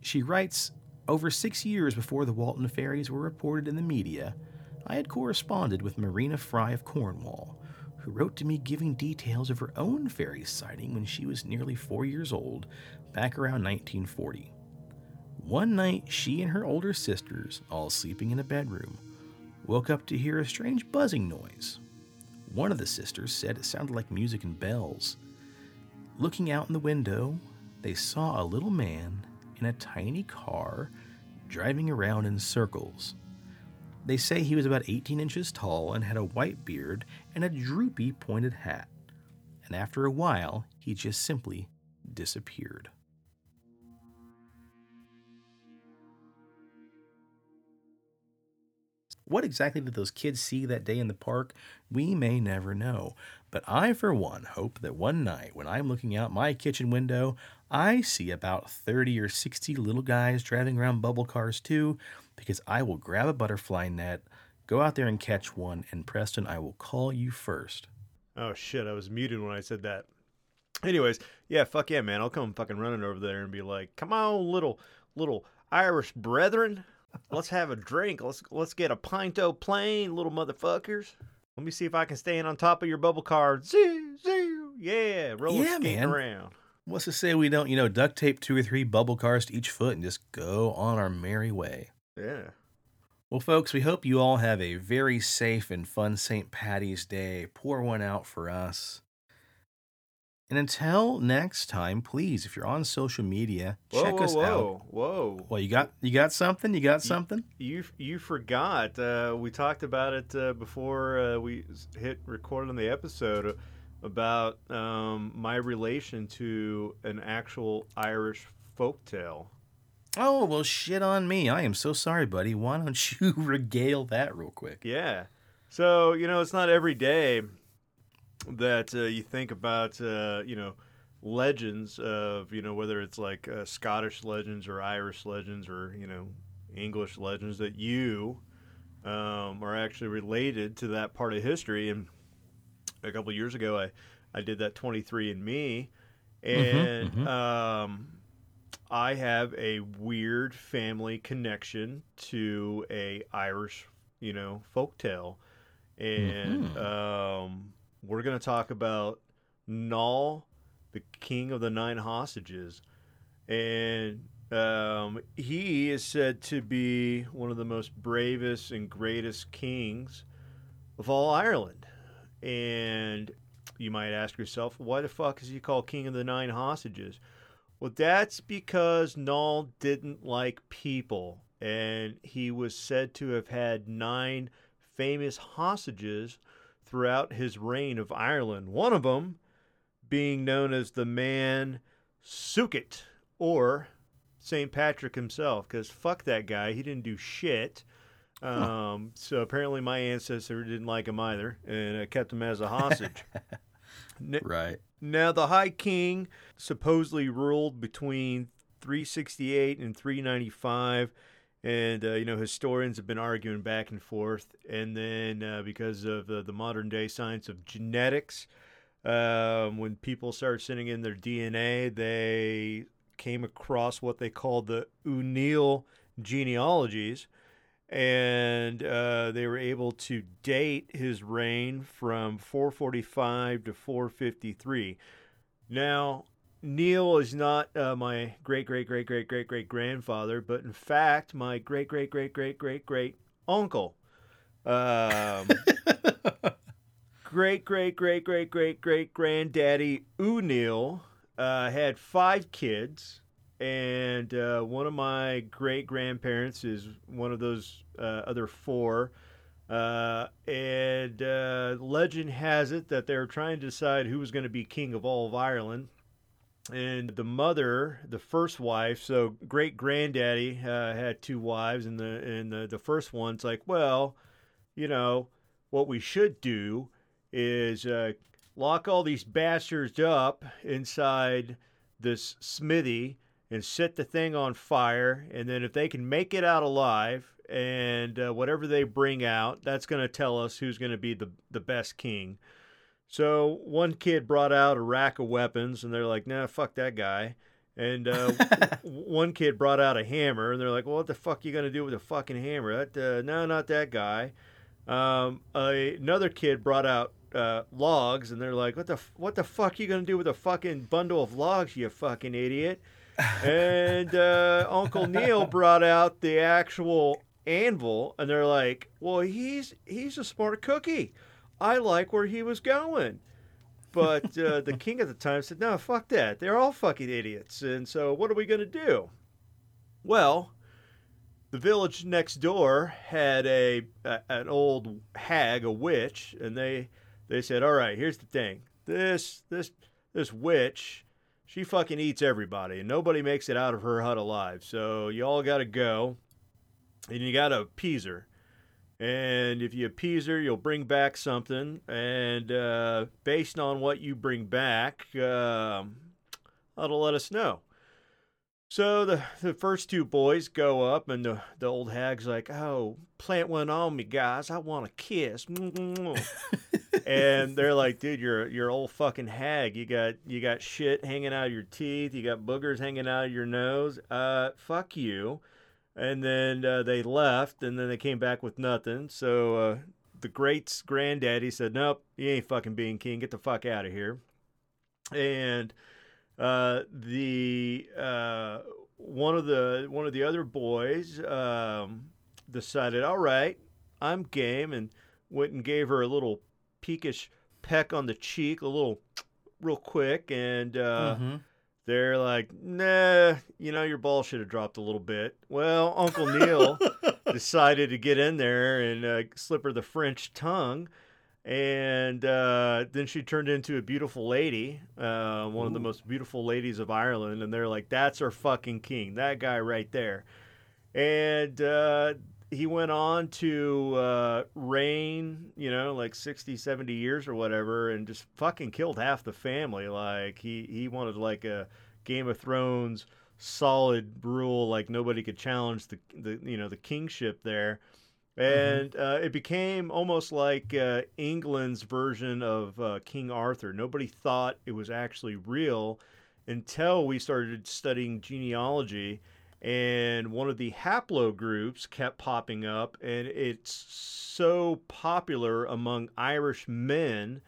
She writes Over six years before the Wollaton fairies were reported in the media, I had corresponded with Marina Fry of Cornwall, who wrote to me giving details of her own fairy sighting when she was nearly four years old, back around 1940. One night, she and her older sisters, all sleeping in a bedroom, woke up to hear a strange buzzing noise. One of the sisters said it sounded like music and bells. Looking out in the window, they saw a little man in a tiny car driving around in circles. They say he was about 18 inches tall and had a white beard and a droopy pointed hat. And after a while, he just simply disappeared. What exactly did those kids see that day in the park? We may never know. But I, for one, hope that one night when I'm looking out my kitchen window, I see about 30 or 60 little guys driving around bubble cars too, because I will grab a butterfly net, go out there and catch one, and Preston, I will call you first. Oh shit, I was muted when I said that. Anyways, yeah, fuck yeah, man. I'll come fucking running over there and be like, "Come on, little little Irish brethren, let's have a drink. Let's let's get a pinto plain, little motherfuckers. Let me see if I can stand on top of your bubble car. Zoo, zoo, yeah, roller Yeah, skating man. around. What's to say we don't, you know, duct tape two or three bubble cars to each foot and just go on our merry way? Yeah. Well, folks, we hope you all have a very safe and fun St. Patty's Day. Pour one out for us. And until next time, please, if you're on social media, Whoa, check whoa, us whoa, out. Whoa. Well, you got you got something? You got something? You you forgot. Uh, we talked about it uh, before uh, we hit record on the episode about um, my relation to an actual Irish folktale. Oh, well, shit on me. I am so sorry, buddy. Why don't you regale that real quick? Yeah. So you know, it's not every day that uh, you think about uh, you know legends of you know whether it's like uh, Scottish legends or Irish legends or you know English legends that you um, are actually related to that part of history. And a couple years ago, I I did that 23 and Me, and mhm. um, I have a weird family connection to a Irish, you know, folktale, and Mhm. um, we're gonna talk about Null, the king of the nine hostages, and um, he is said to be one of the most bravest and greatest kings of all Ireland, and you might ask yourself, why the fuck is he called King of the Nine Hostages? Well, that's because Noll didn't like people, and he was said to have had nine famous hostages throughout his reign of Ireland. One of them being known as the man Succat, or St. Patrick himself, because fuck that guy. He didn't do shit. Um, so apparently my ancestor didn't like him either, and uh, kept him as a hostage. Right. Now, the High King supposedly ruled between 368 and 395. And, uh, you know, historians have been arguing back and forth. And then, uh, because of uh, the modern day science of genetics, um, when people started sending in their DNA, they came across what they called the O'Neill genealogies and uh, they were able to date his reign from 445 to 453. Now, Niall is not uh, my great great great great great great grandfather, but in fact, my great great great great great great uncle. Um, great great great great great great granddaddy O'Neill uh, had five kids and uh, one of my great grandparents is one of those uh, other four. Uh, and uh, legend has it that they were trying to decide who was going to be king of all of Ireland. And the mother, the first wife, so great granddaddy uh, had two wives, and the and the, the first one's like, well, you know, what we should do is uh, lock all these bastards up inside this smithy and set the thing on fire. And then if they can make it out alive and uh, whatever they bring out, that's going to tell us who's going to be the, the best king. So one kid brought out a rack of weapons and they're like, nah, fuck that guy. And uh, one kid brought out a hammer and they're like, well, what the fuck are you going to do with a fucking hammer? That, uh, no, not that guy. Um, a, another kid brought out uh, logs and they're like, what the, what the fuck you going to do with a fucking bundle of logs, you fucking idiot? And uh, Uncle Niall brought out the actual anvil, and they're like, "Well, he's he's a smart cookie. I like where he was going." But uh, the king at the time said, "No, fuck that. They're all fucking idiots." And so, what are we gonna do? Well, the village next door had a, a an old hag, a witch, and they they said, "All right, here's the thing. This this this witch." She fucking eats everybody and nobody makes it out of her hut alive. So you all got to go and you got to appease her. And if you appease her, you'll bring back something. And uh, based on what you bring back, um, that'll let us know. So the, the first two boys go up, and the, the old hag's like, Oh, plant one on me, guys. I want a kiss. and they're like, dude, you're you're old fucking hag. You got you got shit hanging out of your teeth. You got boogers hanging out of your nose. Uh, fuck you. And then uh, they left, and then they came back with nothing. So uh, the great's granddaddy said, "Nope, you ain't fucking being king. Get the fuck out of here." And uh, the uh, one of the one of the other boys um, decided, "All right, I'm game," and went and gave her a little peakish peck on the cheek, a little real quick, and uh, Mhm. they're like, "Nah, you know, your ball should have dropped a little bit." Well, Uncle Niall decided to get in there and uh, slip her the French tongue. And uh, then she turned into a beautiful lady, uh, one of the most beautiful ladies of Ireland. And they're like, that's our fucking king, that guy right there. And uh, he went on to uh, reign, you know, like 60, 70 years or whatever, and just fucking killed half the family. Like, he, he wanted like a Game of Thrones solid rule, like nobody could challenge the, the you know, the kingship there. And uh, it became almost like uh, England's version of uh, King Arthur. Nobody thought it was actually real until we started studying genealogy and one of the haplogroups kept popping up and it's so popular among irish men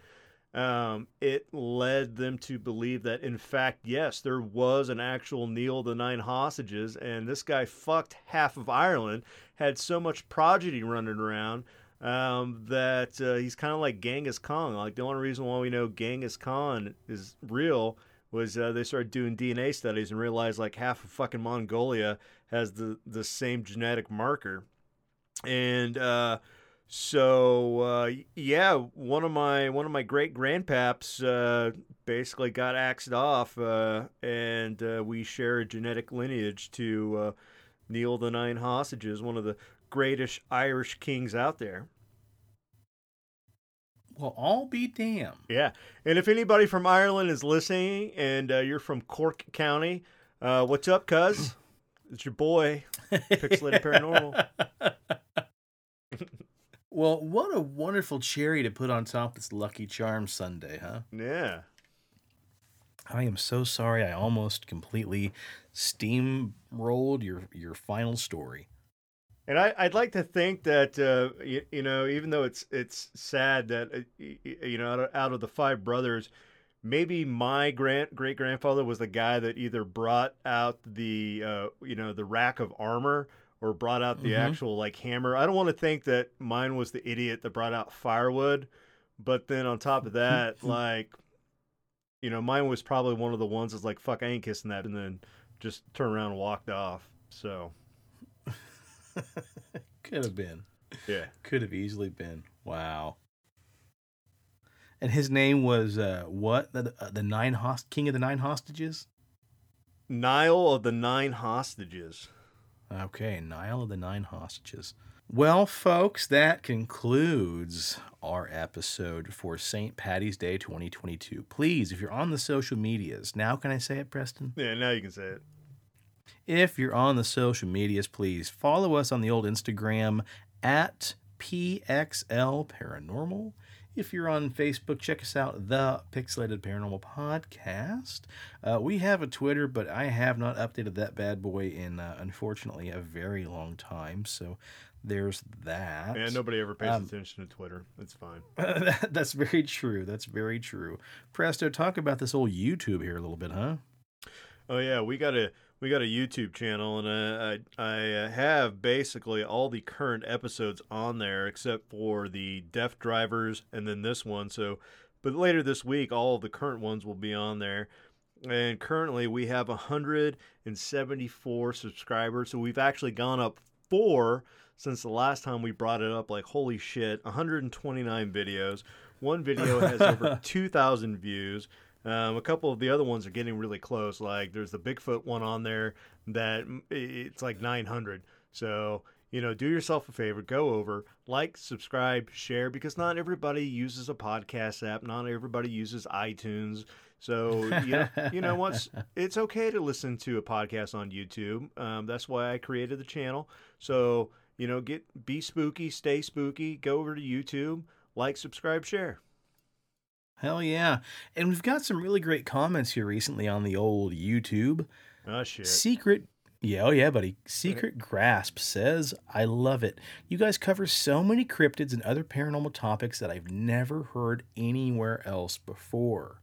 um, it led them to believe that in fact yes there was an actual niall the nine hostages and this guy fucked half of ireland had so much progeny running around um, that uh, he's kind of like Genghis Khan. Like the only reason why we know Genghis Khan is real was uh, they started doing DNA studies and realized like half of fucking Mongolia has the the same genetic marker, and uh, so uh, yeah, one of my one of my great grandpaps uh, basically got axed off, uh, and uh, we share a genetic lineage to uh, Niall the Nine Hostages, one of the greatest Irish kings out there. Well, I'll be damned. Yeah, and if anybody from Ireland is listening, and uh, you're from Cork County, uh, what's up, cuz? It's your boy, Pixelated Paranormal. Well, what a wonderful cherry to put on top of this Lucky Charm Sunday, huh? Yeah. I am so sorry. I almost completely steamrolled your your final story. And I, I'd like to think that uh, you, you know, even though it's it's sad that uh, you know, out of, out of the five brothers, maybe my grand great grandfather was the guy that either brought out the uh, you know the rack of armor or brought out the Mhm. actual like hammer. I don't want to think that mine was the idiot that brought out firewood, but then on top of that, like you know, mine was probably one of the ones that's like, fuck, I ain't kissing that, and then just turned around and walked off. So Could have been. yeah. Could have easily been. Wow. And his name was uh, what? The uh, the nine host king of the nine hostages. Niall of the Nine Hostages. Okay, Niall of the Nine Hostages. Well, folks, that concludes our episode for St. Patty's Day 2022. Please, if you're on the social medias, now can I say it, Preston? Yeah, now you can say it. If you're on the social medias, please follow us on the old Instagram at PXL Paranormal. If you're on Facebook, check us out, the Pixelated Paranormal Podcast. Uh, we have a Twitter, but I have not updated that bad boy in, uh, unfortunately, a very long time. So there's that. Yeah, nobody ever pays Um, attention to Twitter. That's fine. That- That's very true. That's very true. Presto, talk about this old YouTube here a little bit, huh? Oh yeah, we got a we got a YouTube channel, and uh, I I uh, have basically all the current episodes on there except for the Deaf Drivers and then this one. So, but later this week, all of the current ones will be on there. And currently, we have 174 subscribers. So we've actually gone up four since the last time we brought it up. Like holy shit, 129 videos. One video has over 2,000 views. Um, a couple of the other ones are getting really close. Like there's the Bigfoot one on there that mm, it's like 900. So you know, do yourself a favor, go over, like, subscribe, share, because not everybody uses a podcast app. Not everybody uses iTunes. So you know, you know what's it's okay to listen to a podcast on YouTube. Um, that's why I created the channel. So you know, get be spooky, stay spooky. Go over to YouTube, like, subscribe, share. Hell yeah. And we've got some really great comments here recently on the old YouTube. Oh shit. Secret. Yeah, oh yeah, buddy. Secret Grasp says, I love it. You guys cover so many cryptids and other paranormal topics that I've never heard anywhere else before.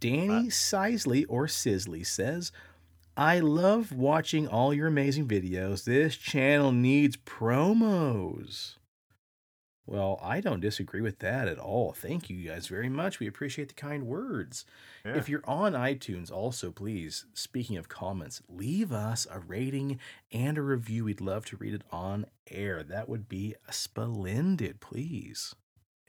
Danny Sisley or Sisley says, I love watching all your amazing videos. This channel needs promos. Well, I don't disagree with that at all. Thank you guys very much. We appreciate the kind words. Yeah. If you're on iTunes, also please, speaking of comments, leave us a rating and a review. We'd love to read it on air. That would be splendid, please.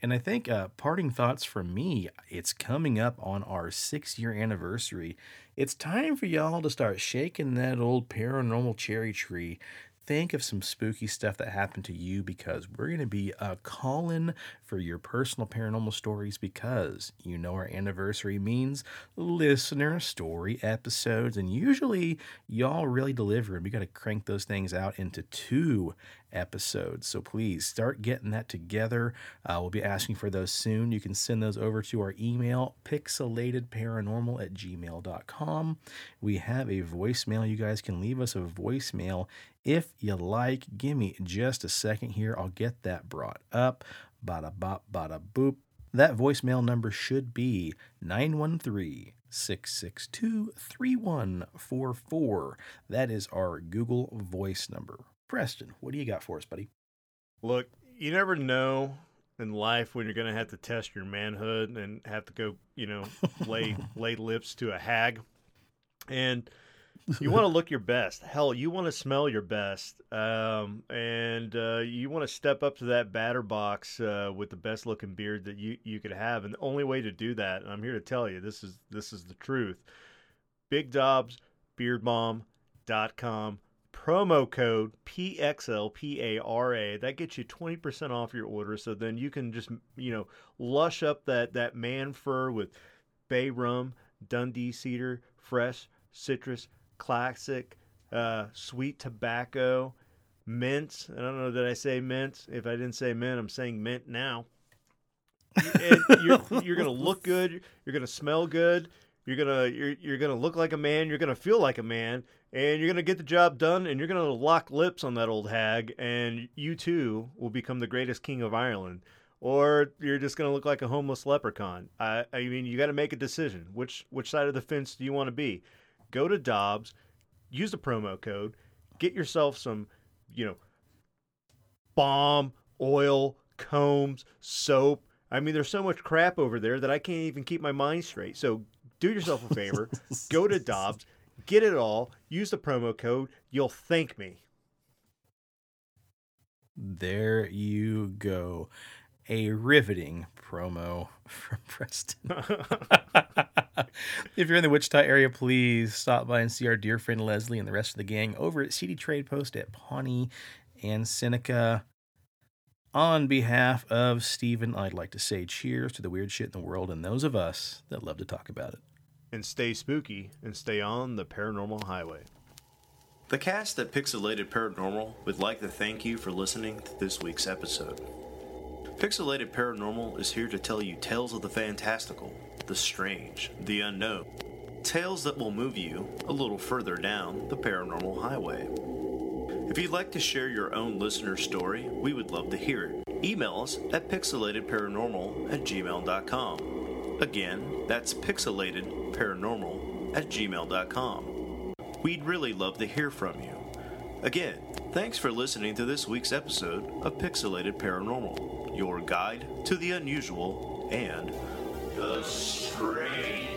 And I think uh, parting thoughts from me, it's coming up on our six year anniversary. It's time for y'all to start shaking that old paranormal cherry tree. Think of some spooky stuff that happened to you because we're going to be uh, calling for your personal paranormal stories because you know our anniversary means listener story episodes. And usually y'all really deliver and we got to crank those things out into two episodes. So please start getting that together. Uh, we'll be asking for those soon. You can send those over to our email, pixelatedparanormal at gmail.com. We have a voicemail. You guys can leave us a voicemail if you like. Give me just a second here. I'll get that brought up. Bada bop, bada boop. That voicemail number should be 913 662 3144. That is our Google voice number. Preston, what do you got for us, buddy? Look, you never know in life when you're going to have to test your manhood and have to go, you know, lay lay lips to a hag. And you want to look your best. Hell, you want to smell your best, um, and uh, you want to step up to that batter box uh, with the best looking beard that you, you could have. And the only way to do that, and I'm here to tell you, this is this is the truth. Big Dobbs beardbalm.com promo code PXLPARA that gets you 20% off your order so then you can just you know lush up that that man fur with bay rum Dundee cedar fresh citrus classic, uh, sweet tobacco, mint. I don't know that I say mint. If I didn't say mint, I'm saying mint now. and you're, you're gonna look good. You're gonna smell good. You're gonna you're, you're gonna look like a man. You're gonna feel like a man, and you're gonna get the job done. And you're gonna lock lips on that old hag, and you too will become the greatest king of Ireland. Or you're just gonna look like a homeless leprechaun. I, I mean, you got to make a decision. Which which side of the fence do you want to be? Go to Dobbs, use the promo code, get yourself some, you know, bomb, oil, combs, soap. I mean, there's so much crap over there that I can't even keep my mind straight. So do yourself a favor, go to Dobbs, get it all, use the promo code. You'll thank me. There you go. A riveting promo from Preston. if you're in the Wichita area, please stop by and see our dear friend Leslie and the rest of the gang over at CD Trade Post at Pawnee and Seneca. On behalf of Stephen, I'd like to say cheers to the weird shit in the world and those of us that love to talk about it. And stay spooky and stay on the paranormal highway. The cast at Pixelated Paranormal would like to thank you for listening to this week's episode. Pixelated Paranormal is here to tell you tales of the fantastical, the strange, the unknown. Tales that will move you a little further down the paranormal highway. If you'd like to share your own listener story, we would love to hear it. Email us at pixelatedparanormal at gmail.com. Again, that's pixelatedparanormal at gmail.com. We'd really love to hear from you. Again, thanks for listening to this week's episode of Pixelated Paranormal, your guide to the unusual and the strange.